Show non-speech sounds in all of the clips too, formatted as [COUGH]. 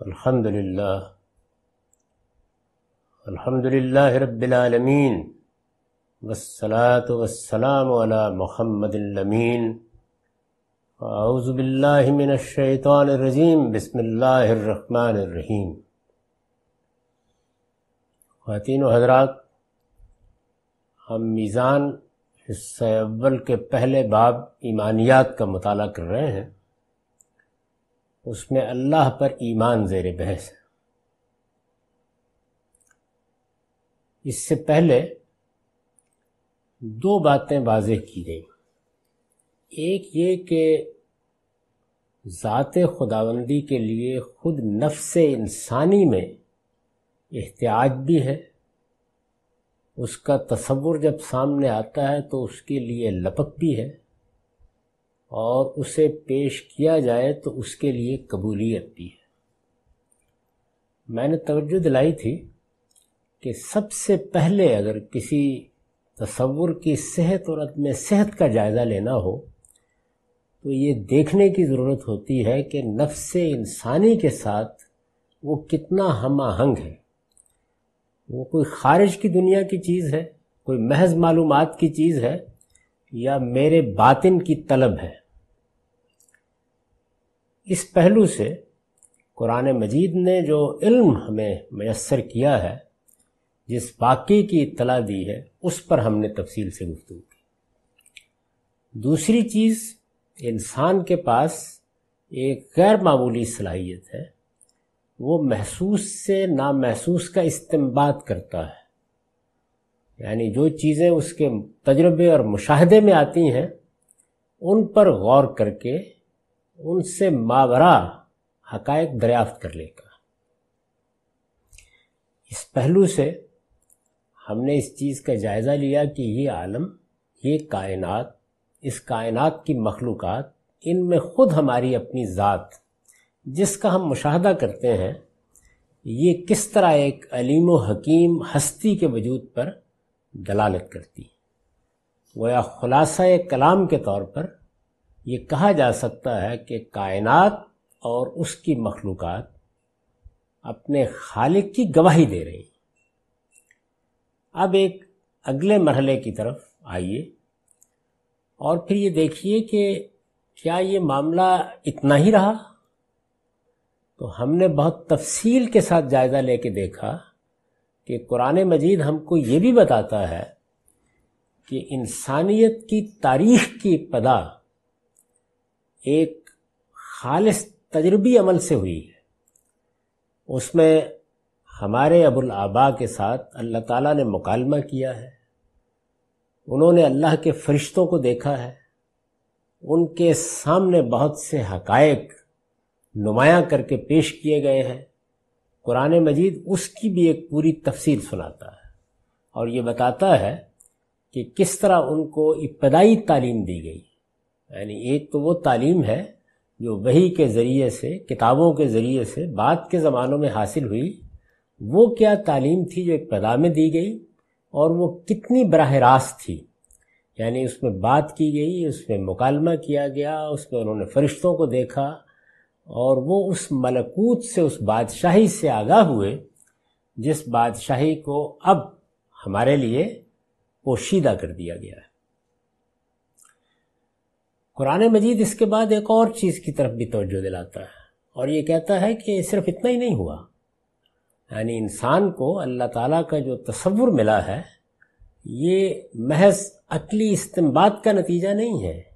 الحمد لله. الحمد لله رب العالمين. والصلاة والسلام على محمد الأمين. أعوذ بالله من الشيطان الرجيم. بسم الله الرحمن الرحيم. خواتین و حضرات، ہم میزان حصہ اول کے پہلے باب ایمانیات کا مطالعہ کر رہے ہیں۔ اس میں اللہ پر ایمان زیر بحث ہے۔ اس سے پہلے دو باتیں واضح کی گئیں۔ ایک یہ کہ ذات خداوندی کے لیے خود نفس انسانی میں احتیاط بھی ہے۔ اس کا تصور جب سامنے آتا ہے تو اس کے لیے لپک بھی ہے۔ اور اسے پیش کیا جائے تو اس کے لیے قبولیت بھی ہے۔ میں نے توجہ دلائی تھی کہ سب سے پہلے اگر کسی تصور کی صحت اور عدم صحت کا جائزہ لینا ہو، تو یہ دیکھنے کی ضرورت ہوتی ہے کہ نفس انسانی کے ساتھ وہ کتنا ہم آہنگ ہے۔ وہ کوئی خارج کی دنیا کی چیز ہے، کوئی محض معلومات کی چیز ہے یا میرے باطن کی طلب ہے۔ اس پہلو سے قرآن مجید نے جو علم ہمیں میسر کیا ہے، جس واقعے کی اطلاع دی ہے، اس پر ہم نے تفصیل سے گفتگو کی۔ دوسری چیز، انسان کے پاس ایک غیر معمولی صلاحیت ہے۔ وہ محسوس سے نامحسوس کا استمباد کرتا ہے۔ یعنی جو چیزیں اس کے تجربے اور مشاہدے میں آتی ہیں، ان پر غور کر کے ان سے ماورا حقائق دریافت کر لے گا۔ اس پہلو سے ہم نے اس چیز کا جائزہ لیا کہ یہ عالم، یہ کائنات، اس کائنات کی مخلوقات، ان میں خود ہماری اپنی ذات، جس کا ہم مشاہدہ کرتے ہیں، یہ کس طرح ایک علیم و حکیم ہستی کے وجود پر دلالت کرتی۔ گویا خلاصہ کلام کے طور پر یہ کہا جا سکتا ہے کہ کائنات اور اس کی مخلوقات اپنے خالق کی گواہی دے رہی اب ایک اگلے مرحلے کی طرف آئیے اور پھر یہ دیکھیے کہ کیا یہ معاملہ اتنا ہی رہا؟ تو ہم نے بہت تفصیل کے ساتھ جائزہ لے کے دیکھا کہ قرآن مجید ہم کو یہ بھی بتاتا ہے کہ انسانیت کی تاریخ کی ابتدا ایک خالص تجربی عمل سے ہوئی ہے۔ اس میں ہمارے ابو الآبا کے ساتھ اللہ تعالیٰ نے مکالمہ کیا ہے۔ انہوں نے اللہ کے فرشتوں کو دیکھا ہے۔ ان کے سامنے بہت سے حقائق نمایاں کر کے پیش کیے گئے ہیں۔ قرآن مجید اس کی بھی ایک پوری تفصیل سناتا ہے اور یہ بتاتا ہے کہ کس طرح ان کو ابتدائی تعلیم دی گئی۔ یعنی ایک تو وہ تعلیم ہے جو وہی کے ذریعے سے، کتابوں کے ذریعے سے بعد کے زمانوں میں حاصل ہوئی۔ وہ کیا تعلیم تھی جو ابتدا میں دی گئی اور وہ کتنی براہ راست تھی؟ یعنی اس میں بات کی گئی، اس میں مکالمہ کیا گیا، اس میں انہوں نے فرشتوں کو دیکھا اور وہ اس ملکوت سے، اس بادشاہی سے آگاہ ہوئے، جس بادشاہی کو اب ہمارے لیے پوشیدہ کر دیا گیا ہے۔ قرآن مجید اس کے بعد ایک اور چیز کی طرف بھی توجہ دلاتا ہے، اور یہ کہتا ہے کہ صرف اتنا ہی نہیں ہوا۔ یعنی انسان کو اللہ تعالیٰ کا جو تصور ملا ہے، یہ محض عقلی استمباد کا نتیجہ نہیں ہے۔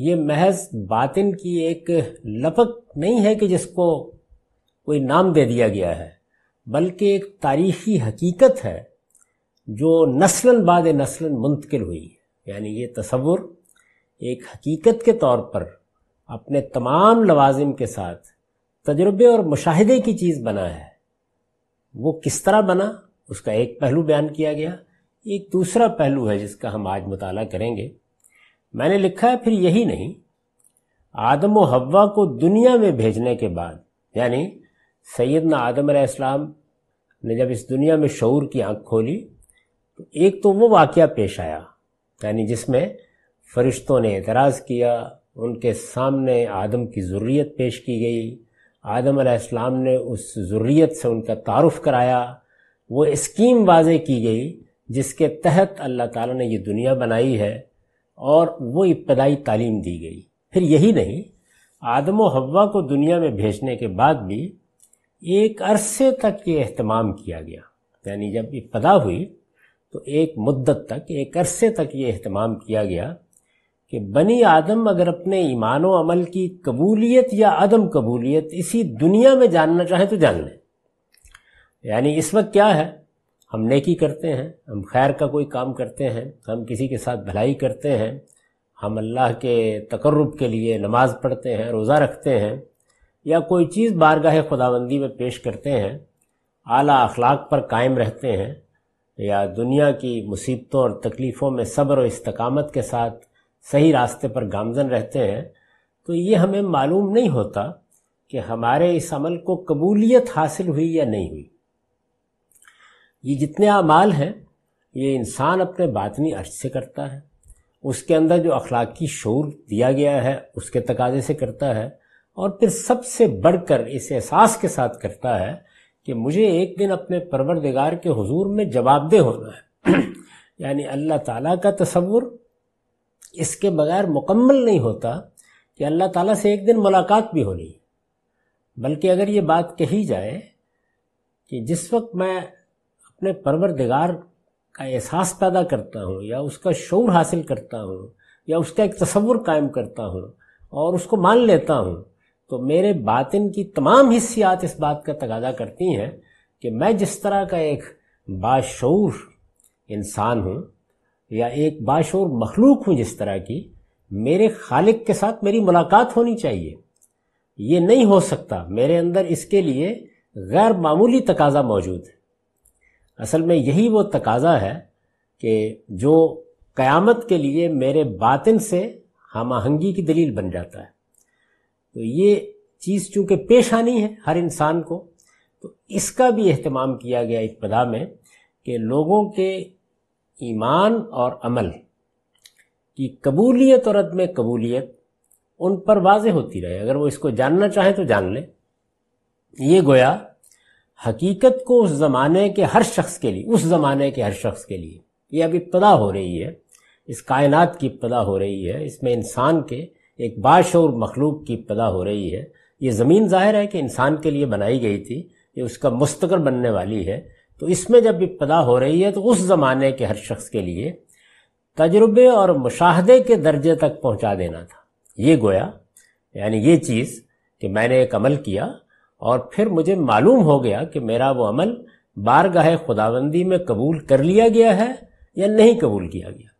یہ محض باطن کی ایک لپک نہیں ہے کہ جس کو کوئی نام دے دیا گیا ہے، بلکہ ایک تاریخی حقیقت ہے جو نسل بعد نسل منتقل ہوئی یعنی یہ تصور ایک حقیقت کے طور پر اپنے تمام لوازم کے ساتھ تجربے اور مشاہدے کی چیز بنا ہے۔ وہ کس طرح بنا؟ اس کا ایک پہلو بیان کیا گیا۔ ایک دوسرا پہلو ہے جس کا ہم آج مطالعہ کریں گے۔ میں نے لکھا ہے، پھر یہی نہیں۔ آدم و ہوا کو دنیا میں بھیجنے کے بعد یعنی سیدنا آدم علیہ السلام نے جب اس دنیا میں شعور کی آنکھ کھولی، تو ایک تو وہ واقعہ پیش آیا یعنی جس میں فرشتوں نے اعتراض کیا، ان کے سامنے آدم کی ضروریت پیش کی گئی۔ آدم علیہ السلام نے اس ضروریت سے ان کا تعارف کرایا۔ وہ اسکیم واضح کی گئی، جس کے تحت اللہ تعالیٰ نے یہ دنیا بنائی ہے۔ اور وہ ابتدائی تعلیم دی گئی۔ پھر یہی نہیں، آدم و ہوا کو دنیا میں بھیجنے کے بعد بھی ایک عرصے تک یہ اہتمام کیا گیا۔ یعنی جب ابتدا ہوئی تو ایک مدت تک، ایک عرصے تک یہ اہتمام کیا گیا کہ بنی آدم اگر اپنے ایمان و عمل کی قبولیت یا عدم قبولیت اسی دنیا میں جاننا چاہیں تو جان لیں۔ یعنی اس وقت کیا ہے؟ ہم نیکی کرتے ہیں، ہم خیر کا کوئی کام کرتے ہیں، ہم کسی کے ساتھ بھلائی کرتے ہیں، ہم اللہ کے تقرب کے لیے نماز پڑھتے ہیں، روزہ رکھتے ہیں، یا کوئی چیز بارگاہ خداوندی میں پیش کرتے ہیں، اعلیٰ اخلاق پر قائم رہتے ہیں، یا دنیا کی مصیبتوں اور تکلیفوں میں صبر و استقامت کے ساتھ صحیح راستے پر گامزن رہتے ہیں، تو یہ ہمیں معلوم نہیں ہوتا کہ ہمارے اس عمل کو قبولیت حاصل ہوئی یا نہیں ہوئی۔ یہ جتنے اعمال ہیں، یہ انسان اپنے باطنی عرض سے کرتا ہے۔ اس کے اندر جو اخلاقی شعور دیا گیا ہے، اس کے تقاضے سے کرتا ہے۔ اور پھر سب سے بڑھ کر اس احساس کے ساتھ کرتا ہے کہ مجھے ایک دن اپنے پروردگار کے حضور میں جواب دہ ہونا ہے۔ [CLEARS THROAT] یعنی اللہ تعالیٰ کا تصور اس کے بغیر مکمل نہیں ہوتا کہ اللہ تعالیٰ سے ایک دن ملاقات بھی ہونی بلکہ اگر یہ بات کہی جائے کہ جس وقت میں اپنے پروردگار کا احساس پیدا کرتا ہوں، یا اس کا شعور حاصل کرتا ہوں، یا اس کا ایک تصور قائم کرتا ہوں اور اس کو مان لیتا ہوں، تو میرے باطن کی تمام حصیات اس بات کا تقاضا کرتی ہیں کہ میں جس طرح کا ایک باشعور انسان ہوں، یا ایک باشعور مخلوق ہوں جس طرح کی، میرے خالق کے ساتھ میری ملاقات ہونی چاہیے۔ یہ نہیں ہو سکتا، میرے اندر اس کے لیے غیر معمولی تقاضا موجود ہے۔ اصل میں یہی وہ تقاضا ہے کہ جو قیامت کے لیے میرے باطن سے ہم آہنگی کی دلیل بن جاتا ہے۔ تو یہ چیز چونکہ پیش آنی ہے ہر انسان کو، تو اس کا بھی اہتمام کیا گیا ابتدا میں کہ لوگوں کے ایمان اور عمل کی قبولیت اور عدم قبولیت ان پر واضح ہوتی رہے۔ اگر وہ اس کو جاننا چاہیں تو جان لیں۔ یہ گویا حقیقت کو اس زمانے کے ہر شخص کے لیے، اس زمانے کے ہر شخص کے لیے یہ اب ابتدا ہو رہی ہے، اس کائنات کی ابتدا ہو رہی ہے، اس میں انسان کے ایک باشعور مخلوق کی ابتدا ہو رہی ہے۔ یہ زمین ظاہر ہے کہ انسان کے لیے بنائی گئی تھی، یہ اس کا مستقر بننے والی ہے۔ تو اس میں جب ابتدا ہو رہی ہے تو اس زمانے کے ہر شخص کے لیے تجربے اور مشاہدے کے درجے تک پہنچا دینا تھا۔ یہ گویا یعنی یہ چیز کہ میں نے ایک عمل کیا اور پھر مجھے معلوم ہو گیا کہ میرا وہ عمل بارگاہ خداوندی میں قبول کر لیا گیا ہے یا نہیں قبول کیا گیا۔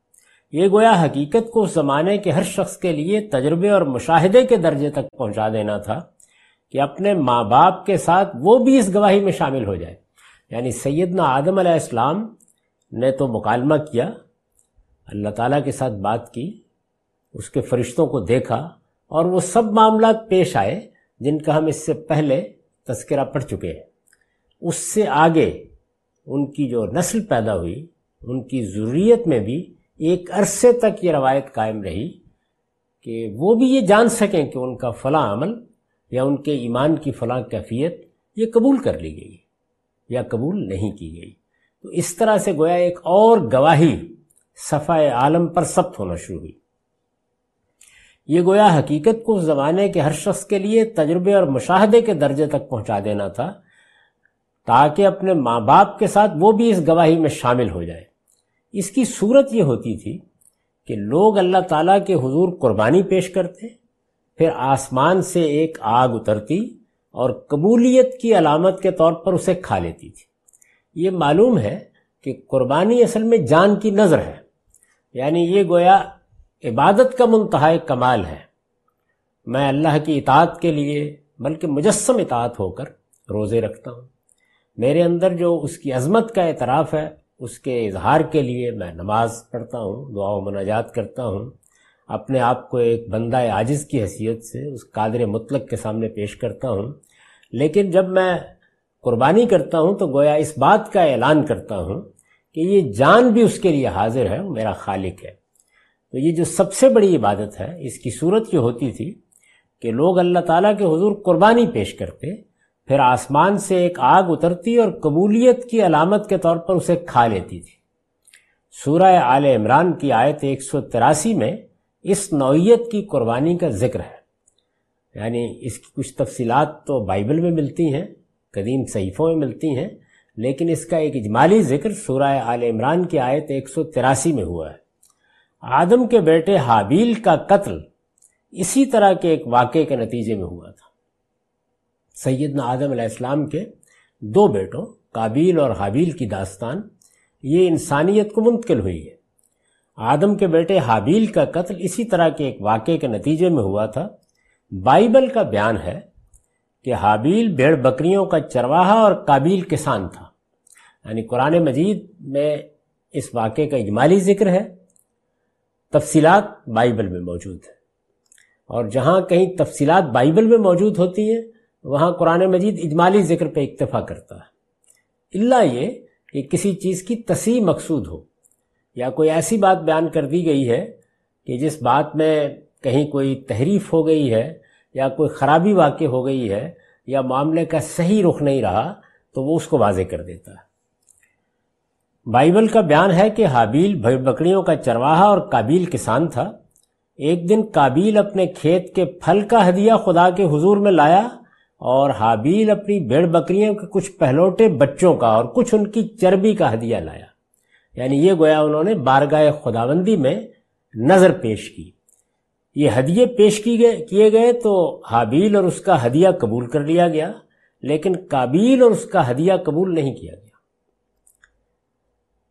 یہ گویا حقیقت کو اس زمانے کے ہر شخص کے لیے تجربے اور مشاہدے کے درجے تک پہنچا دینا تھا کہ اپنے ماں باپ کے ساتھ وہ بھی اس گواہی میں شامل ہو جائے۔ یعنی سیدنا آدم علیہ السلام نے تو مکالمہ کیا، اللہ تعالیٰ کے ساتھ بات کی، اس کے فرشتوں کو دیکھا اور وہ سب معاملات پیش آئے۔ جن کا ہم اس سے پہلے تذکرہ پڑھ چکے ہیں۔ اس سے آگے ان کی جو نسل پیدا ہوئی، ان کی ضروریت میں بھی ایک عرصے تک یہ روایت قائم رہی کہ وہ بھی یہ جان سکیں کہ ان کا فلاں عمل یا ان کے ایمان کی فلاں کیفیت یہ قبول کر لی گئی یا قبول نہیں کی گئی۔ تو اس طرح سے گویا ایک اور گواہی صفحہ عالم پر ثبت ہونا شروع ہوئی۔ یہ گویا حقیقت کو اس زمانے کے ہر شخص کے لیے تجربے اور مشاہدے کے درجے تک پہنچا دینا تھا تاکہ اپنے ماں باپ کے ساتھ وہ بھی اس گواہی میں شامل ہو جائے۔ اس کی صورت یہ ہوتی تھی کہ لوگ اللہ تعالیٰ کے حضور قربانی پیش کرتے، پھر آسمان سے ایک آگ اترتی اور قبولیت کی علامت کے طور پر اسے کھا لیتی تھی۔ یہ معلوم ہے کہ قربانی اصل میں جان کی نظر ہے یعنی یہ گویا عبادت کا منتہا کمال ہے۔ میں اللہ کی اطاعت کے لیے، بلکہ مجسم اطاعت ہو کر روزے رکھتا ہوں۔ میرے اندر جو اس کی عظمت کا اعتراف ہے، اس کے اظہار کے لیے میں نماز پڑھتا ہوں، دعا و مناجات کرتا ہوں۔ اپنے آپ کو ایک بندہ عاجز کی حیثیت سے، اس قادر مطلق کے سامنے پیش کرتا ہوں۔ لیکن جب میں قربانی کرتا ہوں، تو گویا اس بات کا اعلان کرتا ہوں کہ یہ جان بھی اس کے لیے حاضر ہے، وہ میرا خالق ہے۔ تو یہ جو سب سے بڑی عبادت ہے، اس کی صورت جو ہوتی تھی کہ لوگ اللہ تعالیٰ کے حضور قربانی پیش کرتے، پھر آسمان سے ایک آگ اترتی اور قبولیت کی علامت کے طور پر اسے کھا لیتی تھی۔ سورہ آل عمران کی آیت ایک سو تراسی میں اس نوعیت کی قربانی کا ذکر ہے۔ یعنی اس کی کچھ تفصیلات تو بائبل میں ملتی ہیں، قدیم صحیفوں میں ملتی ہیں، لیکن اس کا ایک اجمالی ذکر سورہ آل عمران کی آیت ایک سو تراسی میں ہوا ہے۔ آدم کے بیٹے حابیل کا قتل اسی طرح کے ایک واقعے کے نتیجے میں ہوا تھا۔ سیدنا آدم علیہ السلام کے دو بیٹوں، قابیل اور حابیل کی داستان، یہ انسانیت کو منتقل ہوئی ہے۔ آدم کے بیٹے حابیل کا قتل اسی طرح کے ایک واقعے کے نتیجے میں ہوا تھا۔ بائبل کا بیان ہے کہ حابیل بیڑ بکریوں کا چرواہا اور قابیل کسان تھا۔ یعنی قرآن مجید میں اس واقعے کا اجمالی ذکر ہے۔ تفصیلات بائبل میں موجود ہے اور جہاں کہیں تفصیلات بائبل میں موجود ہوتی ہیں، وہاں قرآن مجید اجمالی ذکر پہ اکتفا کرتا ہے۔ اللہ یہ کہ کسی چیز کی تصحیح مقصود ہو، یا کوئی ایسی بات بیان کر دی گئی ہے کہ جس بات میں کہیں کوئی تحریف ہو گئی ہے، یا کوئی خرابی واقع ہو گئی ہے، یا معاملے کا صحیح رخ نہیں رہا، تو وہ اس کو واضح کر دیتا ہے۔ بائبل کا بیان ہے کہ حابیل بھیڑ بکریوں کا چرواہا اور قابیل کسان تھا۔ ایک دن قابیل اپنے کھیت کے پھل کا ہدیہ خدا کے حضور میں لایا اور حابیل اپنی بھیڑ بکریوں کے کچھ پہلوٹے بچوں کا اور کچھ ان کی چربی کا ہدیہ لایا۔ یعنی یہ گویا انہوں نے بارگاہ خداوندی میں نظر پیش کی۔ یہ ہدیے پیش کی گئے کیے گئے تو حابیل اور اس کا ہدیہ قبول کر لیا گیا، لیکن قابیل اور اس کا ہدیہ قبول نہیں کیا گیا۔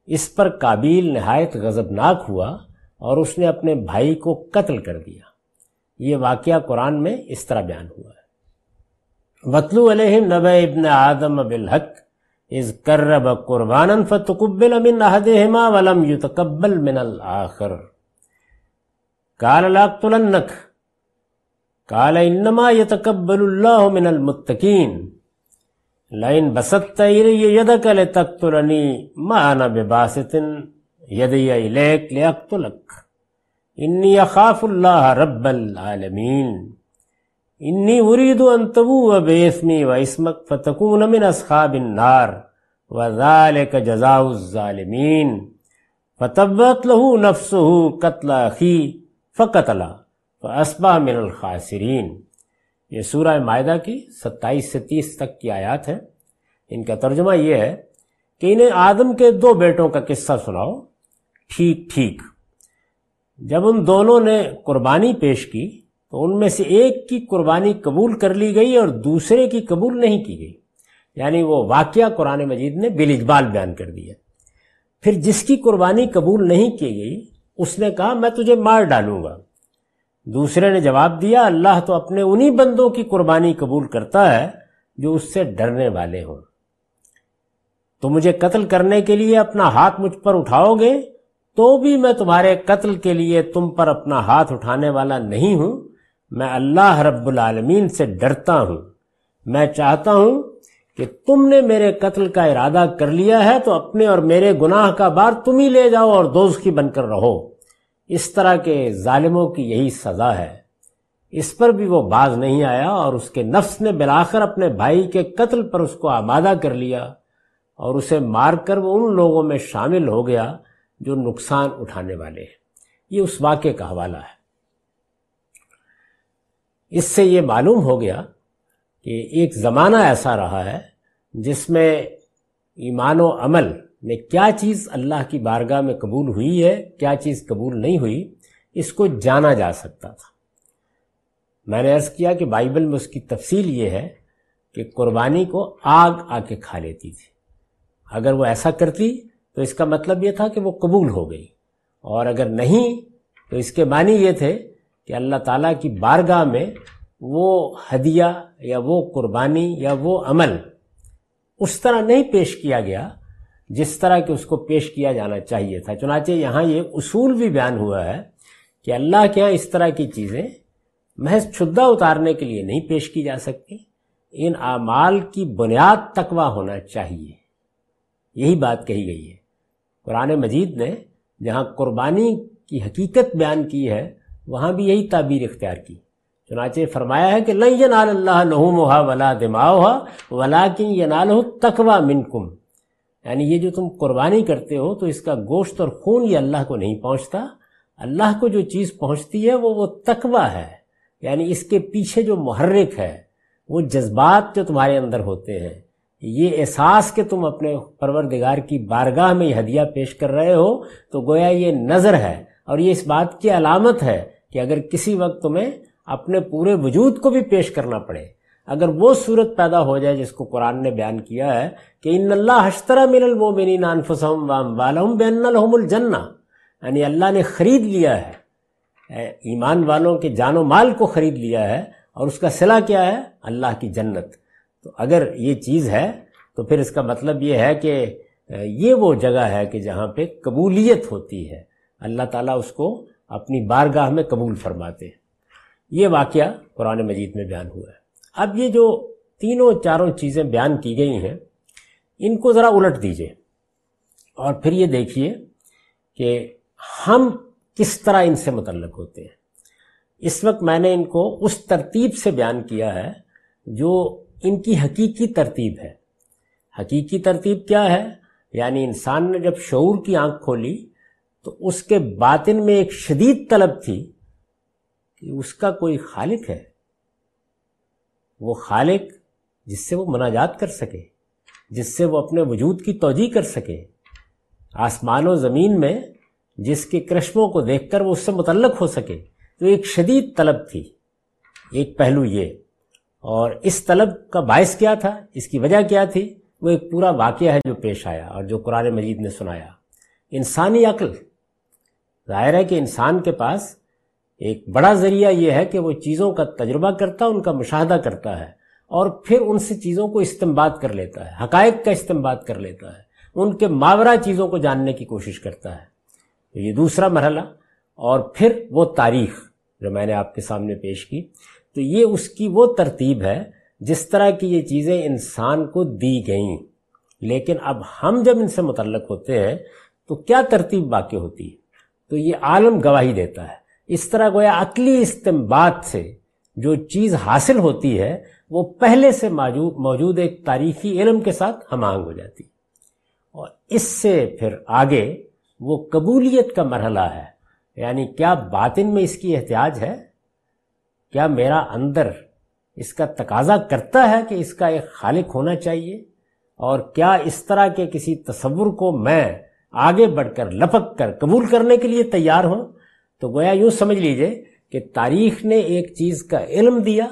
اس پر قابیل نہایت غضبناک ہوا اور اس نے اپنے بھائی کو قتل کر دیا۔ یہ واقعہ قرآن میں اس طرح بیان ہوا ہے۔ وطلو علیہ نب ابن آدم بالحق از کرب قربان فتقبل من احدهما ولم يتقبل من الاخر قال لا قال انما يتقبل الله من المتقين۔ لائن بسط یدک لتقتلنی ما انا بباسط یدی الیک لیقتلک انی اخاف اللہ رب العالمین انی اريد ان تبوء باسمي واسمك فتكون من اصحاب النار وذلك جزاء الظالمين فتبت له نفسه قتل اخي فقتل فاصبح من الخاسرين یہ سورہ معدہ کی ستائیس سے تیس تک کی آیات ہیں۔ ان کا ترجمہ یہ ہے کہ انہیں آدم کے دو بیٹوں کا قصہ سناؤ۔ ٹھیک ٹھیک۔ جب ان دونوں نے قربانی پیش کی تو ان میں سے ایک کی قربانی قبول کر لی گئی اور دوسرے کی قبول نہیں کی گئی۔ یعنی وہ واقعہ قرآن مجید نے بل اجبال بیان کر دیا۔ پھر جس کی قربانی قبول نہیں کی گئی، اس نے کہا، میں تجھے مار ڈالوں گا۔ دوسرے نے جواب دیا، اللہ تو اپنے انہی بندوں کی قربانی قبول کرتا ہے جو اس سے ڈرنے والے ہوں۔ تو مجھے قتل کرنے کے لیے اپنا ہاتھ مجھ پر اٹھاؤ گے؟ تو بھی میں تمہارے قتل کے لیے تم پر اپنا ہاتھ اٹھانے والا نہیں ہوں۔ میں اللہ رب العالمین سے ڈرتا ہوں۔ میں چاہتا ہوں کہ تم نے میرے قتل کا ارادہ کر لیا ہے تو اپنے اور میرے گناہ کا بار تم ہی لے جاؤ اور دوست کی بن کر رہو۔ اس طرح کے ظالموں کی یہی سزا ہے۔ اس پر بھی وہ باز نہیں آیا اور اس کے نفس نے بلاخر اپنے بھائی کے قتل پر اس کو آمادہ کر لیا اور اسے مار کر وہ ان لوگوں میں شامل ہو گیا جو نقصان اٹھانے والے ہیں۔ یہ اس واقعے کا حوالہ ہے۔ اس سے یہ معلوم ہو گیا کہ ایک زمانہ ایسا رہا ہے جس میں ایمان و عمل میں کیا چیز اللہ کی بارگاہ میں قبول ہوئی ہے، کیا چیز قبول نہیں ہوئی، اس کو جانا جا سکتا تھا۔ میں نے عرض کیا کہ بائبل میں اس کی تفصیل یہ ہے کہ قربانی کو آگ آ کے کھا لیتی تھی۔ اگر وہ ایسا کرتی تو اس کا مطلب یہ تھا کہ وہ قبول ہو گئی۔ اور اگر نہیں تو اس کے معنی یہ تھے کہ اللہ تعالیٰ کی بارگاہ میں وہ ہدیہ یا وہ قربانی یا وہ عمل اس طرح نہیں پیش کیا گیا جس طرح کہ اس کو پیش کیا جانا چاہیے تھا، چنانچہ یہاں یہ اصول بھی بیان ہوا ہے کہ اللہ کے یہاں اس طرح کی چیزیں محض چھدا اتارنے کے لیے نہیں پیش کی جا سکتی، ان اعمال کی بنیاد تقوا ہونا چاہیے۔ یہی بات کہی گئی ہے۔ قرآن مجید نے جہاں قربانی کی حقیقت بیان کی ہے، وہاں بھی یہی تعبیر اختیار کی۔ چنانچہ فرمایا ہے کہ لن ینال اللہ نحومها ولا دماؤها ولكن يناله تقوى منکم۔ یعنی یہ جو تم قربانی کرتے ہو تو اس کا گوشت اور خون یہ اللہ کو نہیں پہنچتا۔ اللہ کو جو چیز پہنچتی ہے وہ وہ تقوی ہے۔ یعنی اس کے پیچھے جو محرک ہے، وہ جذبات جو تمہارے اندر ہوتے ہیں۔ یہ احساس کہ تم اپنے پروردگار کی بارگاہ میں یہ ہدیہ پیش کر رہے ہو تو گویا یہ نظر ہے۔ اور یہ اس بات کی علامت ہے کہ اگر کسی وقت تمہیں اپنے پورے وجود کو بھی پیش کرنا پڑے اگر وہ صورت پیدا ہو جائے جس کو قرآن نے بیان کیا ہے کہ ان اللہ حشترہ من المومنین انفسهم واموالهم بان لهم الجنہ یعنی اللہ نے خرید لیا ہے ایمان والوں کے جان و مال کو خرید لیا ہے، اور اس کا صلہ کیا ہے؟ اللہ کی جنت۔ تو اگر یہ چیز ہے، تو پھر اس کا مطلب یہ ہے کہ یہ وہ جگہ ہے کہ جہاں پہ قبولیت ہوتی ہے۔ اللہ تعالیٰ اس کو اپنی بارگاہ میں قبول فرماتے ہیں۔ یہ واقعہ قرآن مجید میں بیان ہوا ہے۔ اب یہ جو تینوں چاروں چیزیں بیان کی گئی ہیں، ان کو ذرا الٹ دیجیے۔ اور پھر یہ دیکھیے کہ ہم کس طرح ان سے متعلق ہوتے ہیں۔ اس وقت میں نے ان کو اس ترتیب سے بیان کیا ہے جو ان کی حقیقی ترتیب ہے۔ حقیقی ترتیب کیا ہے؟ یعنی انسان نے جب شعور کی آنکھ کھولی تو اس کے باطن میں ایک شدید طلب تھی کہ اس کا کوئی خالق ہے۔ وہ خالق جس سے وہ مناجات کر سکے، جس سے وہ اپنے وجود کی توجہ کر سکے۔ آسمان و زمین میں جس کے کرشموں کو دیکھ کر وہ اس سے متعلق ہو سکے۔ تو ایک شدید طلب تھی۔ ایک پہلو یہ۔ اور اس طلب کا باعث کیا تھا؟ اس کی وجہ کیا تھی؟ وہ ایک پورا واقعہ ہے جو پیش آیا اور جو قرآن مجید نے سنایا۔ انسانی عقل۔ ظاہر ہے کہ انسان کے پاس ایک بڑا ذریعہ یہ ہے کہ وہ چیزوں کا تجربہ کرتا، ان کا مشاہدہ کرتا ہے اور پھر ان سے چیزوں کو استعمال کر لیتا ہے، حقائق کا استعمال کر لیتا ہے، ان کے ماورہ چیزوں کو جاننے کی کوشش کرتا ہے۔ یہ دوسرا مرحلہ اور پھر وہ تاریخ جو میں نے آپ کے سامنے پیش کی۔ تو یہ اس کی وہ ترتیب ہے جس طرح کی یہ چیزیں انسان کو دی گئیں۔ لیکن اب ہم جب ان سے متعلق ہوتے ہیں تو کیا ترتیب باقی ہوتی؟ ہے تو یہ عالم گواہی دیتا ہے۔ اس طرح گویا عقلی استمباد سے جو چیز حاصل ہوتی ہے، وہ پہلے سے موجود ایک تاریخی علم کے ساتھ ہم آہنگ ہو جاتی۔ اور اس سے پھر آگے وہ قبولیت کا مرحلہ ہے۔ یعنی کیا باطن میں اس کی احتیاج ہے؟ کیا میرا اندر اس کا تقاضا کرتا ہے کہ اس کا ایک خالق ہونا چاہیے؟ اور کیا اس طرح کے کسی تصور کو میں آگے بڑھ کر لپک کر قبول کرنے کے لیے تیار ہوں؟ تو گویا یوں سمجھ لیجیے کہ تاریخ نے ایک چیز کا علم دیا،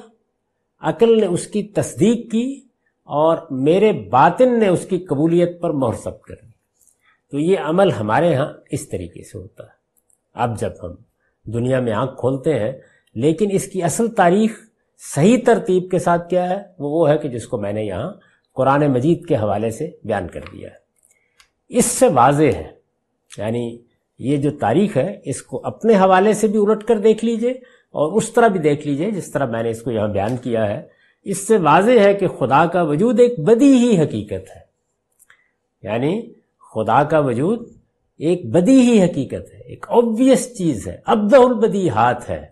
عقل نے اس کی تصدیق کی، اور میرے باطن نے اس کی قبولیت پر محرسب کر دی۔ تو یہ عمل ہمارے ہاں اس طریقے سے ہوتا ہے۔ اب جب ہم دنیا میں آنکھ کھولتے ہیں، لیکن اس کی اصل تاریخ صحیح ترتیب کے ساتھ کیا ہے، وہ وہ ہے کہ جس کو میں نے یہاں قرآن مجید کے حوالے سے بیان کر دیا ہے۔ اس سے واضح ہے یعنی یہ جو تاریخ ہے، اس کو اپنے حوالے سے بھی الٹ کر دیکھ لیجیے اور اس طرح بھی دیکھ لیجیے جس طرح میں نے اس کو یہاں بیان کیا ہے۔ اس سے واضح ہے کہ خدا کا وجود ایک بدی ہی حقیقت ہے۔ یعنی خدا کا وجود ایک بدی ہی حقیقت ہے، ایک آبویس چیز ہے ابدہ البدی ہاتھ ہے۔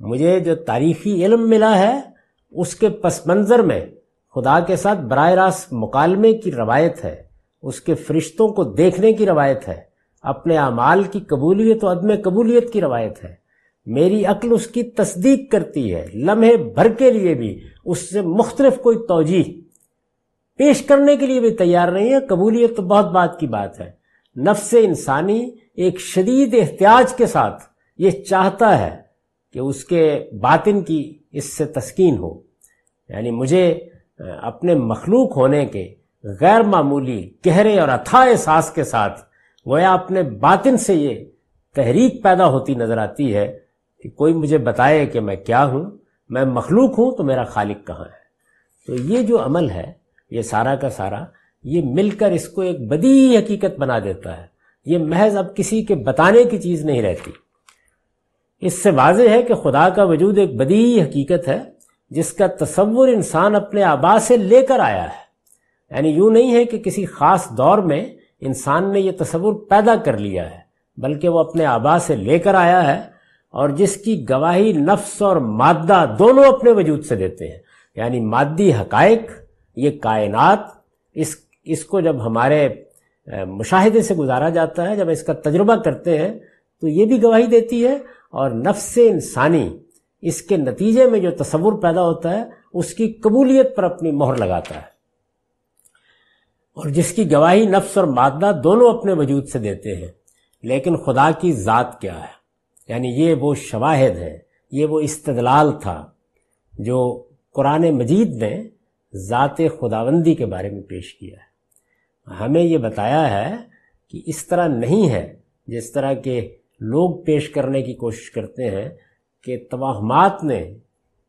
مجھے جو تاریخی علم ملا ہے، اس کے پس منظر میں خدا کے ساتھ براہ راست مکالمے کی روایت ہے۔ اس کے فرشتوں کو دیکھنے کی روایت ہے۔ اپنے اعمال کی قبولیت و عدم قبولیت کی روایت ہے۔ میری عقل اس کی تصدیق کرتی ہے۔ لمحے بھر کے لیے بھی اس سے مختلف کوئی توجہ پیش کرنے کے لیے بھی تیار نہیں ہے۔ قبولیت تو بہت بات کی بات ہے۔ نفس انسانی ایک شدید احتیاج کے ساتھ یہ چاہتا ہے کہ اس کے باطن کی اس سے تسکین ہو۔ یعنی مجھے اپنے مخلوق ہونے کے غیر معمولی گہرے اور اتھا احساس کے ساتھ گویا اپنے باطن سے یہ تحریک پیدا ہوتی نظر آتی ہے کہ کوئی مجھے بتائے کہ میں کیا ہوں، میں مخلوق ہوں تو میرا خالق کہاں ہے؟ تو یہ جو عمل ہے، یہ سارا کا سارا، یہ مل کر اس کو ایک بدی حقیقت بنا دیتا ہے۔ یہ محض اب کسی کے بتانے کی چیز نہیں رہتی۔ اس سے واضح ہے کہ خدا کا وجود ایک بدی حقیقت ہے، جس کا تصور انسان اپنے آبا سے لے کر آیا ہے۔ یعنی یوں نہیں ہے کہ کسی خاص دور میں انسان نے یہ تصور پیدا کر لیا ہے، بلکہ وہ اپنے آبا سے لے کر آیا ہے اور جس کی گواہی نفس اور مادہ دونوں اپنے وجود سے دیتے ہیں۔ یعنی مادی حقائق، یہ کائنات، اس اس کو جب ہمارے مشاہدے سے گزارا جاتا ہے، جب اس کا تجربہ کرتے ہیں، تو یہ بھی گواہی دیتی ہے اور نفس انسانی، اس کے نتیجے میں جو تصور پیدا ہوتا ہے، اس کی قبولیت پر اپنی مہر لگاتا ہے۔ اور جس کی گواہی نفس اور مادہ دونوں اپنے وجود سے دیتے ہیں، لیکن خدا کی ذات کیا ہے؟ یعنی یہ وہ شواہد ہے یہ وہ استدلال تھا جو قرآن مجید نے ذات خداوندی کے بارے میں پیش کیا ہے۔ ہمیں یہ بتایا ہے کہ اس طرح نہیں ہے، جس طرح کے لوگ پیش کرنے کی کوشش کرتے ہیں، کہ توہمات نے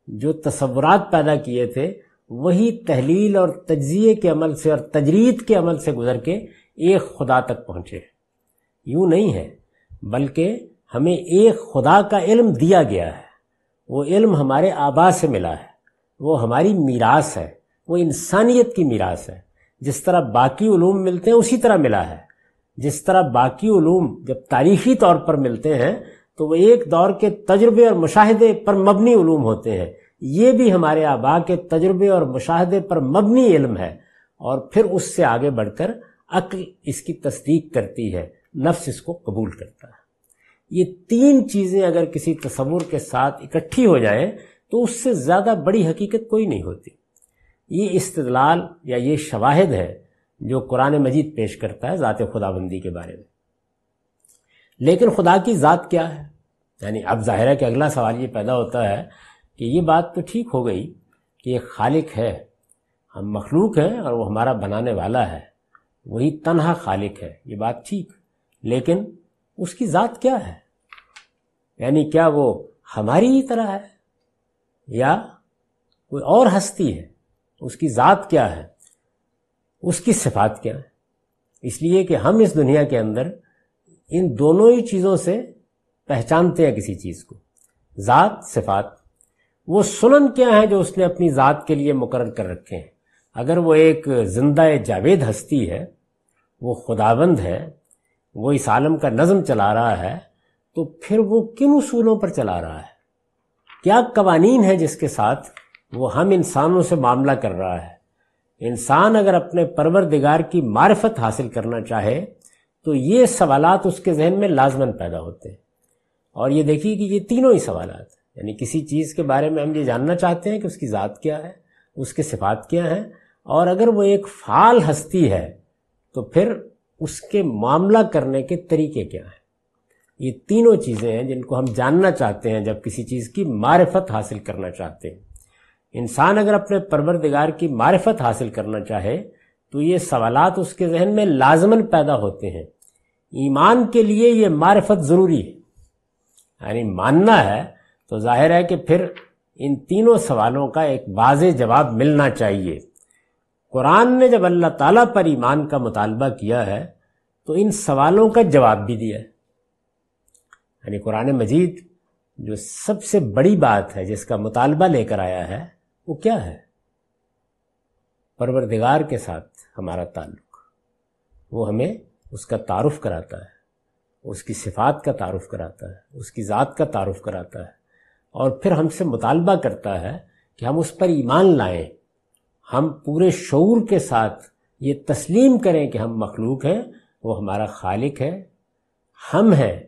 جو تصورات پیدا کیے تھے وہی تحلیل اور تجزیے کے عمل سے اور تجرید کے عمل سے گزر کے ایک خدا تک پہنچے۔ یوں نہیں ہے، بلکہ ہمیں ایک خدا کا علم دیا گیا ہے۔ وہ علم ہمارے آبا سے ملا ہے۔ وہ ہماری میراث ہے۔ وہ انسانیت کی میراث ہے۔ جس طرح باقی علوم ملتے ہیں، اسی طرح ملا ہے۔ جس طرح باقی علوم جب تاریخی طور پر ملتے ہیں، تو وہ ایک دور کے تجربے اور مشاہدے پر مبنی علوم ہوتے ہیں۔ یہ بھی ہمارے آبا کے تجربے اور مشاہدے پر مبنی علم ہے اور پھر اس سے آگے بڑھ کر عقل اس کی تصدیق کرتی ہے، نفس اس کو قبول کرتا ہے۔ یہ تین چیزیں اگر کسی تصور کے ساتھ اکٹھی ہو جائیں تو اس سے زیادہ بڑی حقیقت کوئی نہیں ہوتی۔ یہ استدلال یا یہ شواہد ہے جو قرآن مجید پیش کرتا ہے ذات خدا بندی کے بارے میں۔ لیکن خدا کی ذات کیا ہے؟ یعنی اب ظاہر ہے کہ اگلا سوال یہ پیدا ہوتا ہے کہ یہ بات تو ٹھیک ہو گئی کہ ایک خالق ہے، ہم مخلوق ہیں اور وہ ہمارا بنانے والا ہے۔ وہی تنہا خالق ہے، یہ بات ٹھیک۔ لیکن اس کی ذات کیا ہے؟ یعنی کیا وہ ہماری ہی طرح ہے یا کوئی اور ہستی ہے؟ اس کی ذات کیا ہے؟ اس کی صفات کیا ہے اس لیے کہ ہم اس دنیا کے اندر ان دونوں ہی چیزوں سے پہچانتے ہیں کسی چیز کو۔ ذات، صفات وہ سنن کیا ہے جو اس نے اپنی ذات کے لیے مقرر کر رکھے ہیں؟ اگر وہ ایک زندہ جاوید ہستی ہے، وہ خداوند ہے، وہ اس عالم کا نظم چلا رہا ہے، تو پھر وہ کن اصولوں پر چلا رہا ہے؟ کیا قوانین ہے جس کے ساتھ وہ ہم انسانوں سے معاملہ کر رہا ہے؟ انسان اگر اپنے پروردگار کی معرفت حاصل کرنا چاہے، تو یہ سوالات اس کے ذہن میں لازمن پیدا ہوتے ہیں۔ اور یہ دیکھیے کہ یہ تینوں ہی سوالات یعنی کسی چیز کے بارے میں ہم یہ جاننا چاہتے ہیں کہ اس کی ذات کیا ہے، اس کے صفات کیا ہیں، اور اگر وہ ایک فعال ہستی ہے تو پھر اس کے معاملہ کرنے کے طریقے کیا ہیں۔ یہ تینوں چیزیں ہیں جن کو ہم جاننا چاہتے ہیں جب کسی چیز کی معرفت حاصل کرنا چاہتے ہیں۔ انسان اگر اپنے پروردگار کی معرفت حاصل کرنا چاہے تو یہ سوالات اس کے ذہن میں لازمن پیدا ہوتے ہیں۔ ایمان کے لیے یہ معرفت ضروری ہے یعنی ماننا ہے تو ظاہر ہے کہ پھر ان تینوں سوالوں کا ایک واضح جواب ملنا چاہیے۔ قرآن نے جب اللہ تعالیٰ پر ایمان کا مطالبہ کیا ہے، تو ان سوالوں کا جواب بھی دیا ہے۔ یعنی قرآن مجید جو سب سے بڑی بات ہے، جس کا مطالبہ لے کر آیا ہے، وہ کیا ہے؟ پروردگار کے ساتھ ہمارا تعلق۔ وہ ہمیں اس کا تعارف کراتا ہے، اس کی صفات کا تعارف کراتا ہے، اس کی ذات کا تعارف کراتا ہے۔ اور پھر ہم سے مطالبہ کرتا ہے کہ ہم اس پر ایمان لائیں۔ ہم پورے شعور کے ساتھ یہ تسلیم کریں کہ ہم مخلوق ہیں، وہ ہمارا خالق ہے۔ ہم ہیں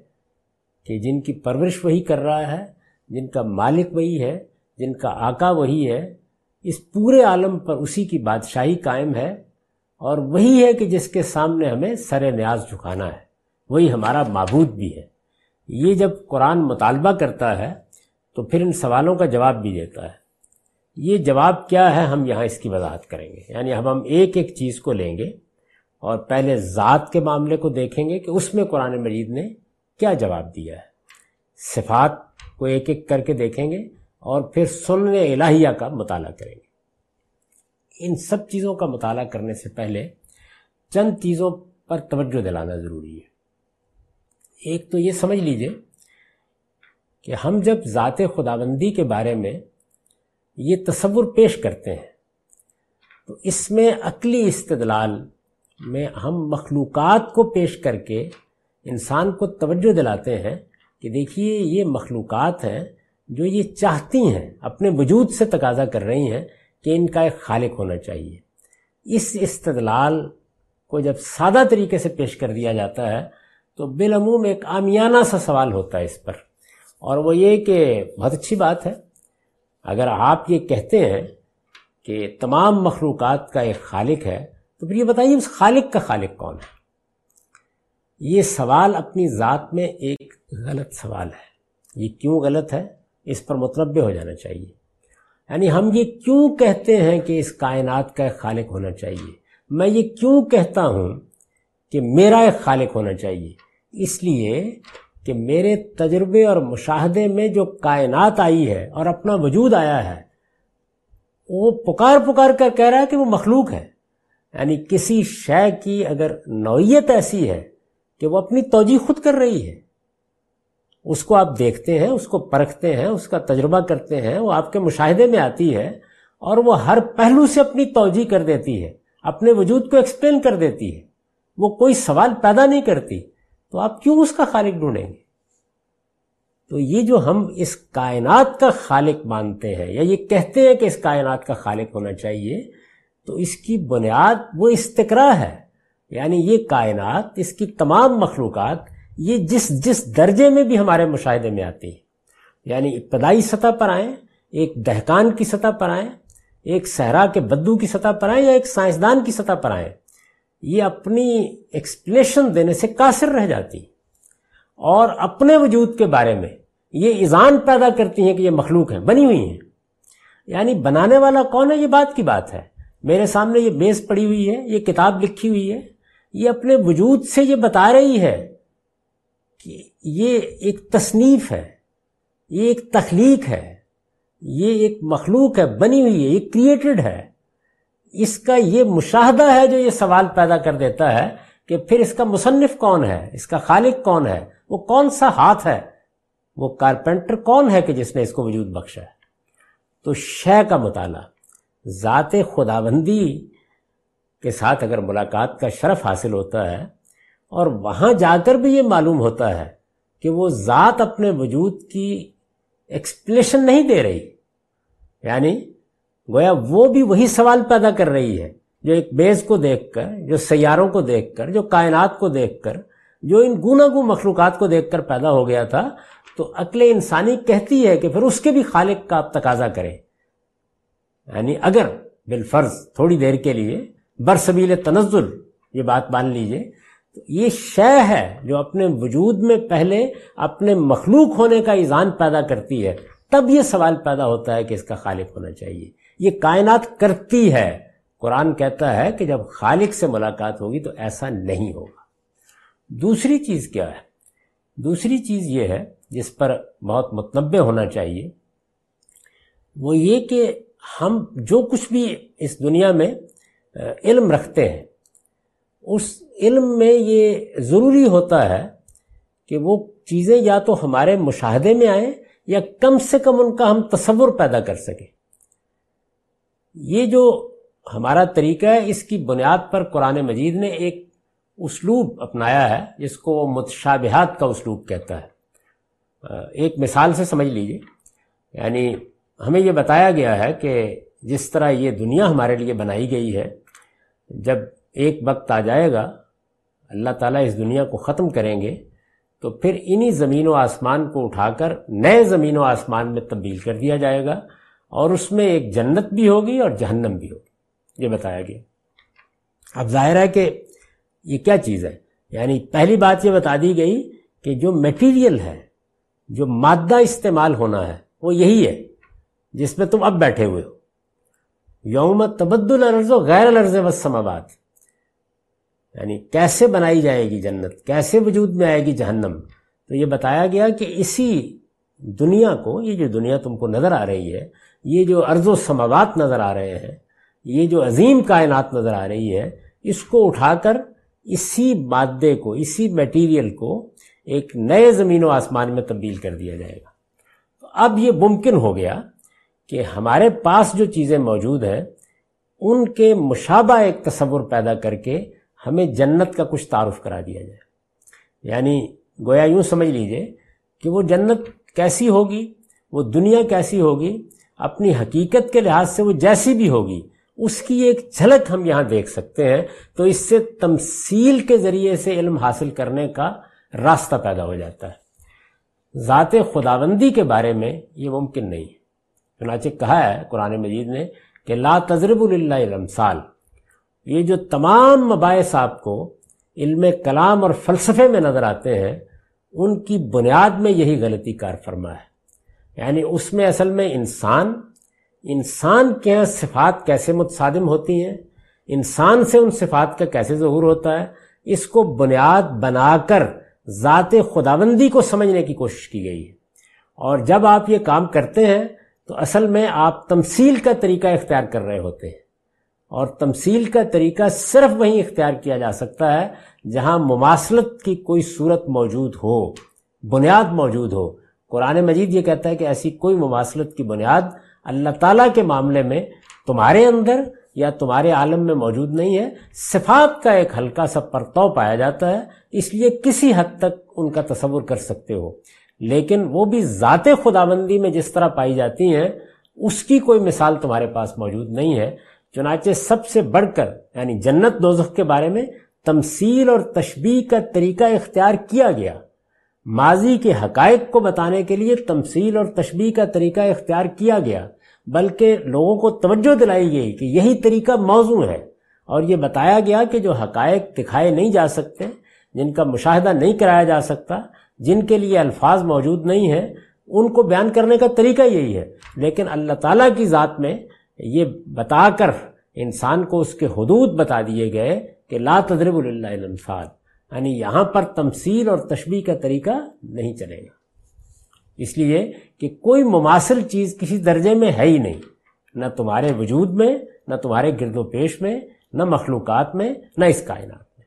کہ جن کی پرورش وہی کر رہا ہے، جن کا مالک وہی ہے، جن کا آقا وہی ہے۔ اس پورے عالم پر اسی کی بادشاہی قائم ہے اور وہی ہے کہ جس کے سامنے ہمیں سر نیاز جھکانا ہے۔ وہی ہمارا معبود بھی ہے۔ یہ جب قرآن مطالبہ کرتا ہے تو پھر ان سوالوں کا جواب بھی دیتا ہے۔ یہ جواب کیا ہے ہم یہاں اس کی وضاحت کریں گے۔ یعنی اب ہم ایک ایک چیز کو لیں گے اور پہلے ذات کے معاملے کو دیکھیں گے کہ اس میں قرآن مجید نے کیا جواب دیا ہے۔ صفات کو ایک ایک کر کے دیکھیں گے اور پھر سننے الہیہ کا مطالعہ کریں گے۔ ان سب چیزوں کا مطالعہ کرنے سے پہلے چند چیزوں پر توجہ دلانا ضروری ہے۔ ایک تو یہ سمجھ لیجیے کہ ہم جب ذات خداوندی کے بارے میں یہ تصور پیش کرتے ہیں، تو اس میں عقلی استدلال میں ہم مخلوقات کو پیش کر کے انسان کو توجہ دلاتے ہیں کہ دیکھیے یہ مخلوقات ہیں جو یہ چاہتی ہیں، اپنے وجود سے تقاضا کر رہی ہیں کہ ان کا ایک خالق ہونا چاہیے۔ اس استدلال کو جب سادہ طریقے سے پیش کر دیا جاتا ہے، تو بالعموم ایک آمیانہ سا سوال ہوتا ہے اس پر۔ اور وہ یہ کہ بہت اچھی بات ہے۔ اگر آپ یہ کہتے ہیں کہ تمام مخلوقات کا ایک خالق ہے، تو پھر یہ بتائیے اس خالق کا خالق کون ہے؟ یہ سوال اپنی ذات میں ایک غلط سوال ہے۔ یہ کیوں غلط ہے؟ اس پر متنوع ہو جانا چاہیے۔ یعنی ہم یہ کیوں کہتے ہیں کہ اس کائنات کا ایک خالق ہونا چاہیے؟ میں یہ کیوں کہتا ہوں کہ میرا ایک خالق ہونا چاہیے؟ اس لیے کہ میرے تجربے اور مشاہدے میں جو کائنات آئی ہے اور اپنا وجود آیا ہے، وہ پکار پکار کر کہہ رہا ہے کہ وہ مخلوق ہے۔ یعنی کسی شے کی اگر نوعیت ایسی ہے کہ وہ اپنی توجہ خود کر رہی ہے، اس کو آپ دیکھتے ہیں، اس کو پرکھتے ہیں، اس کا تجربہ کرتے ہیں، وہ آپ کے مشاہدے میں آتی ہے اور وہ ہر پہلو سے اپنی توجہ کر دیتی ہے، اپنے وجود کو ایکسپلین کر دیتی ہے۔ وہ کوئی سوال پیدا نہیں کرتی۔ تو آپ کیوں اس کا خالق ڈھونڈیں گے؟ تو یہ جو ہم اس کائنات کا خالق مانتے ہیں یا یہ کہتے ہیں کہ اس کائنات کا خالق ہونا چاہیے، تو اس کی بنیاد وہ استقرا ہے۔ یعنی یہ کائنات، اس کی تمام مخلوقات، یہ جس جس درجے میں بھی ہمارے مشاہدے میں آتی ہے یعنی ابتدائی سطح پر آئیں، ایک دہکان کی سطح پر آئیں، ایک صحرا کے بدو کی سطح پر آئیں یا ایک سائنسدان کی سطح پر آئیں۔ یہ اپنی ایکسپلیشن دینے سے قاصر رہ جاتی اور اپنے وجود کے بارے میں یہ ایزان پیدا کرتی ہیں کہ یہ مخلوق ہیں، بنی ہوئی ہیں۔ یعنی بنانے والا کون ہے؟ یہ بات کی بات ہے۔ میرے سامنے یہ بیس پڑی ہوئی ہے، یہ کتاب لکھی ہوئی ہے۔ یہ اپنے وجود سے یہ بتا رہی ہے کہ یہ ایک تصنیف ہے، یہ ایک تخلیق ہے، یہ ایک مخلوق ہے، بنی ہوئی ہے، یہ کریٹڈ ہے۔ اس کا یہ مشاہدہ ہے جو یہ سوال پیدا کر دیتا ہے کہ پھر اس کا مصنف کون ہے؟ اس کا خالق کون ہے؟ وہ کون سا ہاتھ ہے؟ وہ کارپینٹر کون ہے کہ جس نے اس کو وجود بخشا ہے؟ تو شے کا مطالعہ، ذات خداوندی کے ساتھ اگر ملاقات کا شرف حاصل ہوتا ہے اور وہاں جا کر بھی یہ معلوم ہوتا ہے کہ وہ ذات اپنے وجود کی ایکسپلیشن نہیں دے رہی یعنی گویا وہ بھی وہی سوال پیدا کر رہی ہے جو ایک بیز کو دیکھ کر، جو سیاروں کو دیکھ کر، جو کائنات کو دیکھ کر، جو ان گنا گو مخلوقات کو دیکھ کر پیدا ہو گیا تھا، تو عقل انسانی کہتی ہے کہ پھر اس کے بھی خالق کا آپ تقاضا کریں۔ یعنی اگر بالفرض تھوڑی دیر کے لیے برسبیل تنزل یہ بات مان لیجیے، تو یہ شے ہے جو اپنے وجود میں پہلے اپنے مخلوق ہونے کا ایزان پیدا کرتی ہے۔ تب یہ سوال پیدا ہوتا ہے کہ اس کا خالق ہونا چاہیے۔ یہ کائنات کرتی ہے۔ قرآن کہتا ہے کہ جب خالق سے ملاقات ہوگی تو ایسا نہیں ہوگا۔ دوسری چیز کیا ہے؟ دوسری چیز یہ ہے، جس پر بہت متنوع ہونا چاہیے، وہ یہ کہ ہم جو کچھ بھی اس دنیا میں، علم رکھتے ہیں، اس علم میں یہ ضروری ہوتا ہے کہ وہ چیزیں یا تو ہمارے مشاہدے میں آئیں یا کم سے کم ان کا ہم تصور پیدا کر سکیں۔ یہ جو ہمارا طریقہ ہے، اس کی بنیاد پر قرآن مجید نے ایک اسلوب اپنایا ہے، جس کو وہ متشابہات کا اسلوب کہتا ہے۔ ایک مثال سے سمجھ لیجیے۔ یعنی ہمیں یہ بتایا گیا ہے کہ جس طرح یہ دنیا ہمارے لیے بنائی گئی ہے، جب ایک وقت آ جائے گا، اللہ تعالیٰ اس دنیا کو ختم کریں گے، تو پھر انہی زمین و آسمان کو اٹھا کر نئے زمین و آسمان میں تبدیل کر دیا جائے گا۔ اور اس میں ایک جنت بھی ہوگی اور جہنم بھی ہوگی۔ یہ بتایا گیا۔ اب ظاہر ہے کہ یہ کیا چیز ہے؟ یعنی پہلی بات یہ بتا دی گئی کہ جو میٹیریل ہے، جو مادہ استعمال ہونا ہے، وہ یہی ہے جس میں تم اب بیٹھے ہوئے ہو۔ یوم تبدل الرض و غیر الرض وسمآباد یعنی کیسے بنائی جائے گی جنت؟ کیسے وجود میں آئے گی جہنم؟ تو یہ بتایا گیا کہ اسی دنیا کو، یہ جو دنیا تم کو نظر آ رہی ہے یہ جو ارض و سماوات نظر آ رہے ہیں، یہ جو عظیم کائنات نظر آ رہی ہے، اس کو اٹھا کر اسی مادے کو، اسی میٹیریل کو ایک نئے زمین و آسمان میں تبدیل کر دیا جائے گا۔ تو اب یہ ممکن ہو گیا کہ ہمارے پاس جو چیزیں موجود ہیں، ان کے مشابہ ایک تصور پیدا کر کے ہمیں جنت کا کچھ تعارف کرا دیا جائے۔ یعنی گویا یوں سمجھ لیجیے کہ وہ جنت کیسی ہوگی، وہ دنیا کیسی ہوگی اپنی حقیقت کے لحاظ سے وہ جیسی بھی ہوگی، اس کی ایک جھلک ہم یہاں دیکھ سکتے ہیں، تو اس سے تمثیل کے ذریعے سے علم حاصل کرنے کا راستہ پیدا ہو جاتا ہے۔ ذات خداوندی کے بارے میں یہ ممکن نہیں۔ چنانچہ کہا ہے قرآن مجید نے کہ لا تجرب اللہ علم سال یہ جو تمام مباحث آپ کو علم کلام اور فلسفے میں نظر آتے ہیں، ان کی بنیاد میں یہی غلطی کار فرما ہے۔ یعنی اس میں اصل میں انسان انسان کے یہاں صفات کیسے متصادم ہوتی ہیں؟ انسان سے ان صفات کا کیسے ظہور ہوتا ہے؟ اس کو بنیاد بنا کر ذات خداوندی کو سمجھنے کی کوشش کی گئی ہے۔ اور جب آپ یہ کام کرتے ہیں تو اصل میں آپ تمثیل کا طریقہ اختیار کر رہے ہوتے ہیں۔ اور تمثیل کا طریقہ صرف وہیں اختیار کیا جا سکتا ہے جہاں مماثلت کی کوئی صورت موجود ہو، بنیاد موجود ہو۔ قرآن مجید یہ کہتا ہے کہ ایسی کوئی مماثلت کی بنیاد اللہ تعالیٰ کے معاملے میں تمہارے اندر یا تمہارے عالم میں موجود نہیں ہے۔ صفات کا ایک ہلکا سا پرتو پایا جاتا ہے، اس لیے کسی حد تک ان کا تصور کر سکتے ہو۔ لیکن وہ بھی ذات خداوندی میں جس طرح پائی جاتی ہیں، اس کی کوئی مثال تمہارے پاس موجود نہیں ہے۔ چنانچہ سب سے بڑھ کر یعنی جنت دوزخ کے بارے میں تمثیل اور تشبیح کا طریقہ اختیار کیا گیا۔ ماضی کے حقائق کو بتانے کے لیے تمثیل اور تشبیح کا طریقہ اختیار کیا گیا، بلکہ لوگوں کو توجہ دلائی گئی کہ یہی طریقہ موضوع ہے۔ اور یہ بتایا گیا کہ جو حقائق دکھائے نہیں جا سکتے، جن کا مشاہدہ نہیں کرایا جا سکتا، جن کے لیے الفاظ موجود نہیں ہیں، ان کو بیان کرنے کا طریقہ یہی ہے۔ لیکن اللہ تعالیٰ کی ذات میں یہ بتا کر انسان کو اس کے حدود بتا دیے گئے کہ لا تدرب اللہ الانفال یعنی یہاں پر تمثیل اور تشبیح کا طریقہ نہیں چلے گا۔ اس لیے کہ کوئی مماثل چیز کسی درجے میں ہے ہی نہیں۔ نہ تمہارے وجود میں، نہ تمہارے گرد و پیش میں، نہ مخلوقات میں، نہ اس کائنات میں۔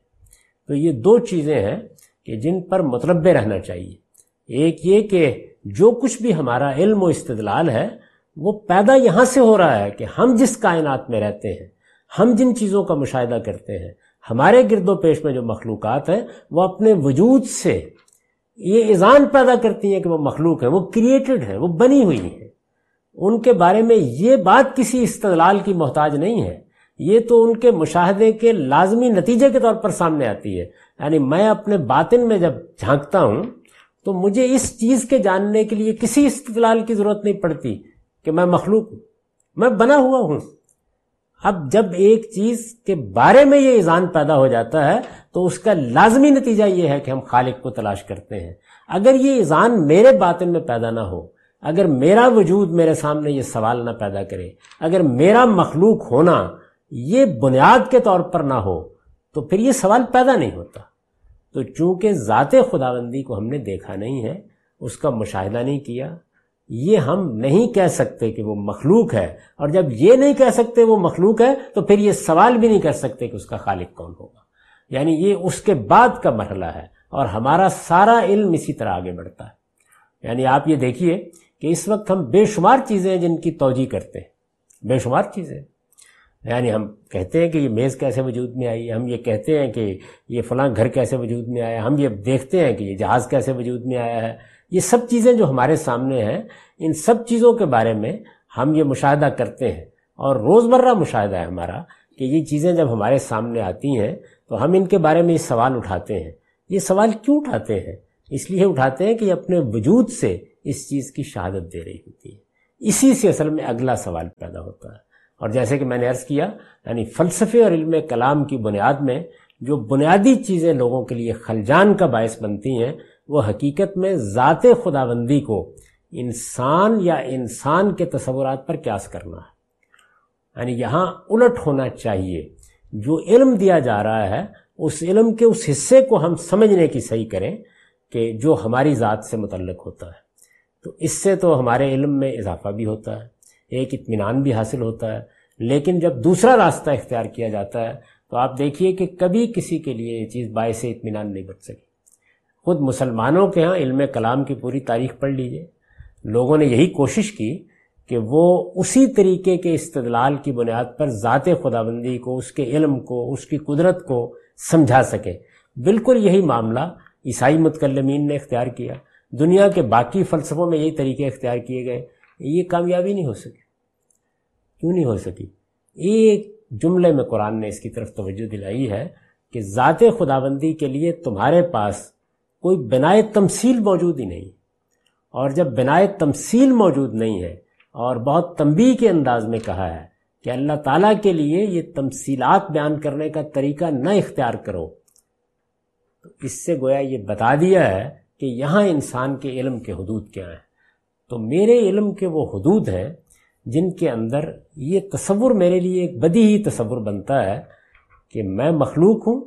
تو یہ دو چیزیں ہیں کہ جن پر متربع رہنا چاہیے۔ ایک یہ کہ جو کچھ بھی ہمارا علم و استدلال ہے، وہ پیدا یہاں سے ہو رہا ہے کہ ہم جس کائنات میں رہتے ہیں، ہم جن چیزوں کا مشاہدہ کرتے ہیں ہمارے گرد و پیش میں جو مخلوقات ہیں، وہ اپنے وجود سے یہ ایزان پیدا کرتی ہیں کہ وہ مخلوق ہیں، وہ کریٹڈ ہیں، وہ بنی ہوئی ہیں۔ ان کے بارے میں یہ بات کسی استدلال کی محتاج نہیں ہے۔ یہ تو ان کے مشاہدے کے لازمی نتیجے کے طور پر سامنے آتی ہے۔ یعنی میں اپنے باطن میں جب جھانکتا ہوں، تو مجھے اس چیز کے جاننے کے لیے کسی استدلال کی ضرورت نہیں پڑتی کہ میں مخلوق ہوں۔ میں بنا ہوا ہوں۔ اب جب ایک چیز کے بارے میں یہ ایزان پیدا ہو جاتا ہے، تو اس کا لازمی نتیجہ یہ ہے کہ ہم خالق کو تلاش کرتے ہیں۔ اگر یہ ایزان میرے باطن میں پیدا نہ ہو، اگر میرا وجود میرے سامنے یہ سوال نہ پیدا کرے، اگر میرا مخلوق ہونا یہ بنیاد کے طور پر نہ ہو، تو پھر یہ سوال پیدا نہیں ہوتا۔ تو چونکہ ذات خداوندی کو ہم نے دیکھا نہیں ہے، اس کا مشاہدہ نہیں کیا یہ ہم نہیں کہہ سکتے کہ وہ مخلوق ہے، اور جب یہ نہیں کہہ سکتے وہ مخلوق ہے، تو پھر یہ سوال بھی نہیں کر سکتے کہ اس کا خالق کون ہوگا۔ یعنی یہ اس کے بعد کا مرحلہ ہے، اور ہمارا سارا علم اسی طرح آگے بڑھتا ہے۔ یعنی آپ یہ دیکھیے کہ اس وقت ہم بے شمار چیزیں جن کی توجہ کرتے ہیں۔ بے شمار چیزیں یعنی ہم کہتے ہیں کہ یہ میز کیسے وجود میں آئی، ہم یہ کہتے ہیں کہ یہ فلاں گھر کیسے وجود میں آیا، ہم یہ دیکھتے ہیں کہ یہ جہاز کیسے وجود میں آیا ہے۔ یہ سب چیزیں جو ہمارے سامنے ہیں، ان سب چیزوں کے بارے میں ہم یہ مشاہدہ کرتے ہیں۔ اور روزمرہ مشاہدہ ہے ہمارا کہ یہ چیزیں جب ہمارے سامنے آتی ہیں تو ہم ان کے بارے میں یہ سوال اٹھاتے ہیں۔ یہ سوال کیوں اٹھاتے ہیں؟ اس لیے اٹھاتے ہیں کہ یہ اپنے وجود سے اس چیز کی شہادت دے رہی ہوتی ہے۔ اسی سے اصل میں اگلا سوال پیدا ہوتا ہے۔ اور جیسے کہ میں نے عرض کیا یعنی فلسفے اور علم کلام کی بنیاد میں جو بنیادی چیزیں لوگوں کے لیے خلجان کا باعث بنتی ہیں وہ حقیقت میں ذات خداوندی کو انسان یا انسان کے تصورات پر کیاس کرنا ہے۔ یعنی یہاں الٹ ہونا چاہیے۔ جو علم دیا جا رہا ہے، اس علم کے اس حصے کو ہم سمجھنے کی صحیح کریں کہ جو ہماری ذات سے متعلق ہوتا ہے۔ تو اس سے تو ہمارے علم میں اضافہ بھی ہوتا ہے، ایک اطمینان بھی حاصل ہوتا ہے۔ لیکن جب دوسرا راستہ اختیار کیا جاتا ہے، تو آپ دیکھیے کہ کبھی کسی کے لیے یہ چیز باعث اطمینان نہیں بن سکی۔ خود مسلمانوں کے ہاں علم کلام کی پوری تاریخ پڑھ لیجیے۔ لوگوں نے یہی کوشش کی کہ وہ اسی طریقے کے استدلال کی بنیاد پر ذات خداوندی کو، اس کے علم کو، اس کی قدرت کو سمجھا سکے۔ بالکل یہی معاملہ عیسائی متکلمین نے اختیار کیا۔ دنیا کے باقی فلسفوں میں یہی طریقے اختیار کیے گئے۔ یہ کامیابی نہیں ہو سکی۔ کیوں نہیں ہو سکی؟ ایک جملے میں قرآن نے اس کی طرف توجہ دلائی ہے کہ ذات خداوندی کے لیے تمہارے پاس کوئی بنائے تمثیل موجود ہی نہیں۔ اور جب بنائے تمثیل موجود نہیں ہے، اور بہت تنبی کے انداز میں کہا ہے کہ اللہ تعالیٰ کے لیے یہ تمثیلات بیان کرنے کا طریقہ نہ اختیار کرو، تو اس سے گویا یہ بتا دیا ہے کہ یہاں انسان کے علم کے حدود کیا ہیں۔ تو میرے علم کے وہ حدود ہیں جن کے اندر یہ تصور میرے لیے ایک بدی ہی تصور بنتا ہے کہ میں مخلوق ہوں،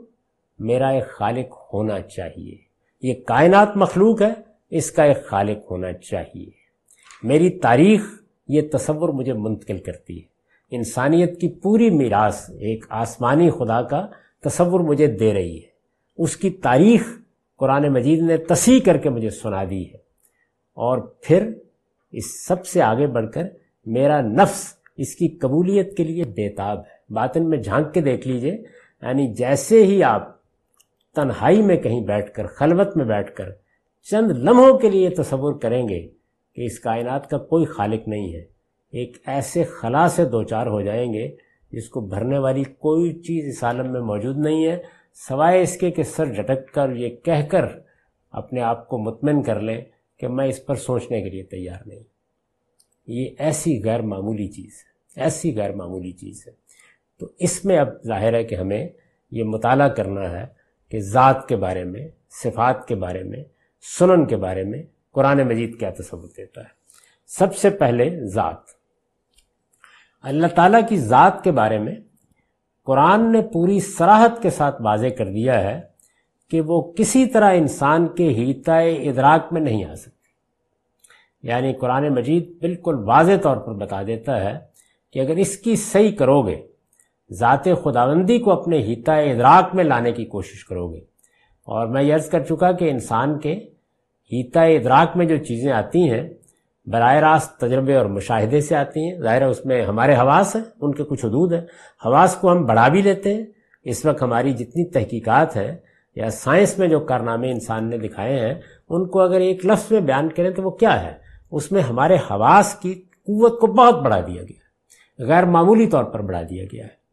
میرا ایک خالق ہونا چاہیے۔ یہ کائنات مخلوق ہے، اس کا ایک خالق ہونا چاہیے۔ میری تاریخ یہ تصور مجھے منتقل کرتی ہے۔ انسانیت کی پوری میراث ایک آسمانی خدا کا تصور مجھے دے رہی ہے۔ اس کی تاریخ قرآن مجید نے تصحیح کر کے مجھے سنا دی ہے۔ اور پھر اس سب سے آگے بڑھ کر میرا نفس اس کی قبولیت کے لیے بےتاب ہے۔ باطن میں جھانک کے دیکھ لیجیے یعنی جیسے ہی آپ تنہائی میں کہیں بیٹھ کر، خلوت میں بیٹھ کر چند لمحوں کے لیے تصور کریں گے کہ اس کائنات کا کوئی خالق نہیں ہے۔ ایک ایسے خلا سے دوچار ہو جائیں گے جس کو بھرنے والی کوئی چیز اس عالم میں موجود نہیں ہے، سوائے اس کے کہ سر جھٹک کر یہ کہہ کر اپنے آپ کو مطمئن کر لیں کہ میں اس پر سوچنے کے لیے تیار نہیں۔ یہ ایسی غیر معمولی چیز ہے، ایسی غیر معمولی چیز ہے۔ تو اس میں اب ظاہر ہے کہ ہمیں یہ مطالعہ کرنا ہے کہ ذات کے بارے میں، صفات کے بارے میں، سنن کے بارے میں قرآن مجید کیا تصور دیتا ہے۔ سب سے پہلے ذات۔ اللہ تعالیٰ کی ذات کے بارے میں قرآن نے پوری سراحت کے ساتھ واضح کر دیا ہے کہ وہ کسی طرح انسان کے ہیتا ادراک میں نہیں آ سکتی۔ یعنی قرآن مجید بالکل واضح طور پر بتا دیتا ہے کہ اگر اس کی صحیح کرو گے ذات خداوندی کو اپنے ہیتا ادراک میں لانے کی کوشش کرو گے۔ اور میں عرض کر چکا کہ انسان کے ہیتا ادراک میں جو چیزیں آتی ہیں، براہ راست تجربے اور مشاہدے سے آتی ہیں۔ ظاہر ہے اس میں ہمارے حواس ہیں، ان کے کچھ حدود ہیں۔ حواس کو ہم بڑھا بھی لیتے ہیں۔ اس وقت ہماری جتنی تحقیقات ہیں یا سائنس میں جو کارنامے انسان نے دکھائے ہیں، ان کو اگر ایک لفظ میں بیان کریں تو وہ کیا ہے؟ اس میں ہمارے حواس کی قوت کو بہت بڑھا دیا گیا غیر معمولی طور پر بڑھا دیا گیا ہے۔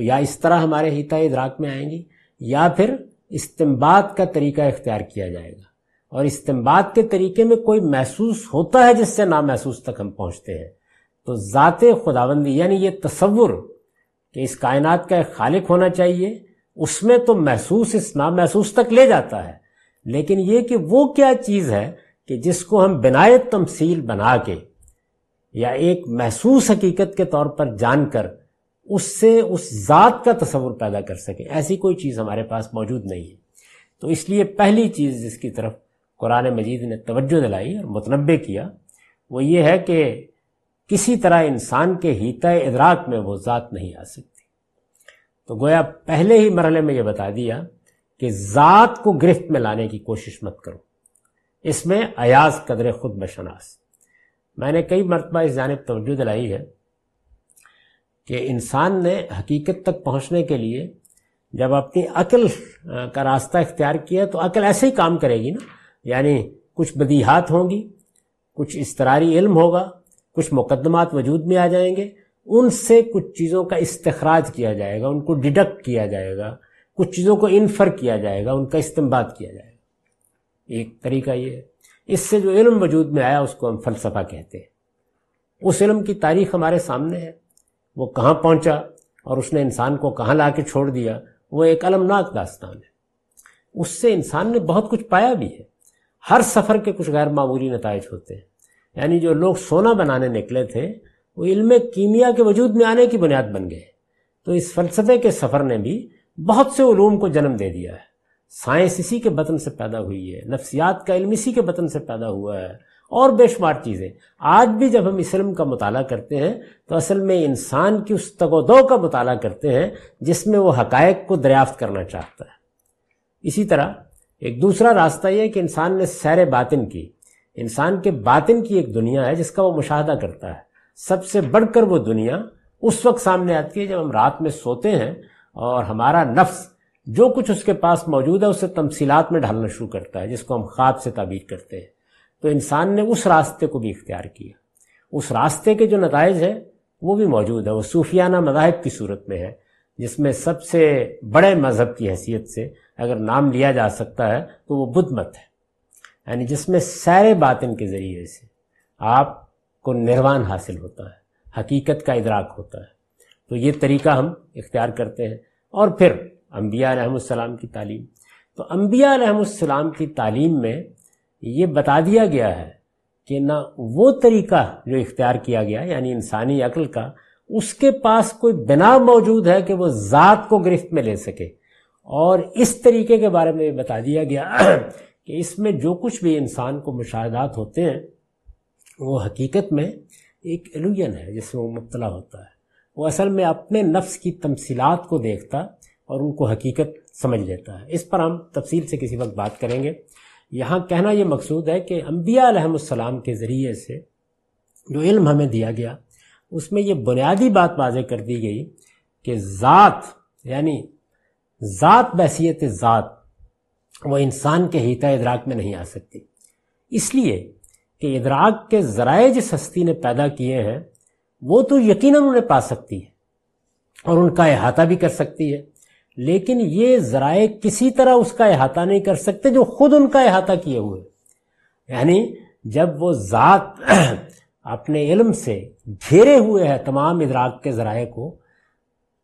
یا اس طرح ہمارے ہیتا ادراک میں آئیں گی، یا پھر استمباد کا طریقہ اختیار کیا جائے گا۔ اور استمباد کے طریقے میں کوئی محسوس ہوتا ہے جس سے نامحسوس تک ہم پہنچتے ہیں۔ تو ذات خداوندی یعنی یہ تصور کہ اس کائنات کا ایک خالق ہونا چاہیے، اس میں تو محسوس، اس نامحسوس تک لے جاتا ہے۔ لیکن یہ کہ وہ کیا چیز ہے کہ جس کو ہم بنایت تمثیل بنا کے یا ایک محسوس حقیقت کے طور پر جان کر اس سے اس ذات کا تصور پیدا کر سکے۔ ایسی کوئی چیز ہمارے پاس موجود نہیں ہے۔ تو اس لیے پہلی چیز جس کی طرف قرآن مجید نے توجہ دلائی اور متنبع کیا، وہ یہ ہے کہ کسی طرح انسان کے ہیتا ادراک میں وہ ذات نہیں آ سکتی۔ تو گویا پہلے ہی مرحلے میں یہ بتا دیا کہ ذات کو گرفت میں لانے کی کوشش مت کرو۔ اس میں ایاز قدر خود بشناس۔ میں نے کئی مرتبہ اس جانب توجہ دلائی ہے۔ کہ انسان نے حقیقت تک پہنچنے کے لیے جب اپنی عقل کا راستہ اختیار کیا تو عقل ایسے ہی کام کرے گی نا۔ یعنی کچھ بدیہات ہوں گی، کچھ استراری علم ہوگا، کچھ مقدمات وجود میں آ جائیں گے۔ ان سے کچھ چیزوں کا استخراج کیا جائے گا، ان کو ڈیڈکٹ کیا جائے گا۔ کچھ چیزوں کو انفر کیا جائے گا، ان کا استعمال کیا جائے گا۔ ایک طریقہ یہ ہے۔ اس سے جو علم وجود میں آیا، اس کو ہم فلسفہ کہتے ہیں۔ اس علم کی تاریخ ہمارے سامنے ہے۔ وہ کہاں پہنچا اور اس نے انسان کو کہاں لا کے چھوڑ دیا، وہ ایک المناک داستان ہے۔ اس سے انسان نے بہت کچھ پایا بھی ہے۔ ہر سفر کے کچھ غیر معمولی نتائج ہوتے ہیں۔ یعنی جو لوگ سونا بنانے نکلے تھے، وہ علم کیمیا کے وجود میں آنے کی بنیاد بن گئے۔ تو اس فلسفے کے سفر نے بھی بہت سے علوم کو جنم دے دیا ہے۔ سائنس اسی کے بطن سے پیدا ہوئی ہے، نفسیات کا علم اسی کے بطن سے پیدا ہوا ہے۔ اور بے شمار چیزیں۔ آج بھی جب ہم اس علم کا مطالعہ کرتے ہیں، تو اصل میں انسان کی اس تگ و دو کا مطالعہ کرتے ہیں، جس میں وہ حقائق کو دریافت کرنا چاہتا ہے۔ اسی طرح، ایک دوسرا راستہ یہ کہ انسان نے سیر باطن کی۔ انسان کے باطن کی ایک دنیا ہے، جس کا وہ مشاہدہ کرتا ہے۔ سب سے بڑھ کر وہ دنیا اس وقت سامنے آتی ہے جب ہم رات میں سوتے ہیں اور ہمارا نفس جو کچھ اس کے پاس موجود ہے، اسے تمثیلات میں ڈھالنا شروع کرتا ہے، جس کو ہم خواب سے تعبیر کرتے ہیں۔ تو انسان نے اس راستے کو بھی اختیار کیا۔ اس راستے کے جو نتائج ہیں، وہ بھی موجود ہے وہ صوفیانہ مذاہب کی صورت میں ہے جس میں سب سے بڑے مذہب کی حیثیت سے اگر نام لیا جا سکتا ہے، تو وہ بدھ مت ہے۔ یعنی جس میں سیر باطن کے ذریعے سے آپ کو نروان حاصل ہوتا ہے، حقیقت کا ادراک ہوتا ہے۔ تو یہ طریقہ ہم اختیار کرتے ہیں۔ اور پھر انبیاء علیہ السلام کی تعلیم۔ تو انبیاء علیہ السلام کی تعلیم میں یہ بتا دیا گیا ہے کہ نہ وہ طریقہ جو اختیار کیا گیا یعنی انسانی عقل کا، اس کے پاس کوئی بنا موجود ہے کہ وہ ذات کو گرفت میں لے سکے۔ اور اس طریقے کے بارے میں بتا دیا گیا [CLEARS THROAT] کہ اس میں جو کچھ بھی انسان کو مشاہدات ہوتے ہیں، وہ حقیقت میں ایک ایلوین ہے، جس میں وہ مبتلا ہوتا ہے۔ وہ اصل میں اپنے نفس کی تمثیلات کو دیکھتا اور ان کو حقیقت سمجھ لیتا ہے۔ اس پر ہم تفصیل سے کسی وقت بات کریں گے۔ یہاں کہنا یہ مقصود ہے کہ انبیاء علیہ السلام کے ذریعے سے جو علم ہمیں دیا گیا، اس میں یہ بنیادی بات واضح کر دی گئی کہ ذات یعنی ذات بحثیت ذات، وہ انسان کے ہیتا ادراک میں نہیں آ سکتی۔ اس لیے کہ ادراک کے ذرائع جس ہستی نے پیدا کیے ہیں، وہ تو یقیناً انہیں پا سکتی ہے اور ان کا احاطہ بھی کر سکتی ہے۔ لیکن یہ ذرائع کسی طرح اس کا احاطہ نہیں کر سکتے جو خود ان کا احاطہ کیے ہوئے۔ یعنی جب وہ ذات [CLEARS THROAT] اپنے علم سے گھیرے ہوئے ہے تمام ادراک کے ذرائع کو،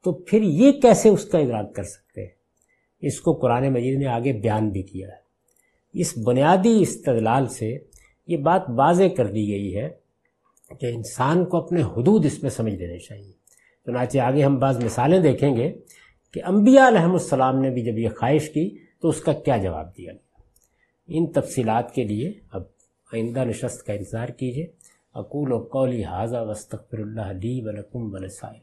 تو پھر یہ کیسے اس کا ادراک کر سکتے؟ ہیں اس کو قرآن مجید نے آگے بیان بھی کیا ہے۔ اس بنیادی استدلال سے یہ بات واضح کر دی گئی ہے کہ انسان کو اپنے حدود اس میں سمجھ لینے چاہیے۔ چنانچہ آگے ہم بعض مثالیں دیکھیں گے۔ کہ انبیاء علیہ السلام نے بھی جب یہ خواہش کی تو اس کا کیا جواب دیا گیا؟ ان تفصیلات کے لیے اب آئندہ نشست کا انتظار کیجیے اقول و قولی حاضہ وسطر اللہ علی ولکم ولسائل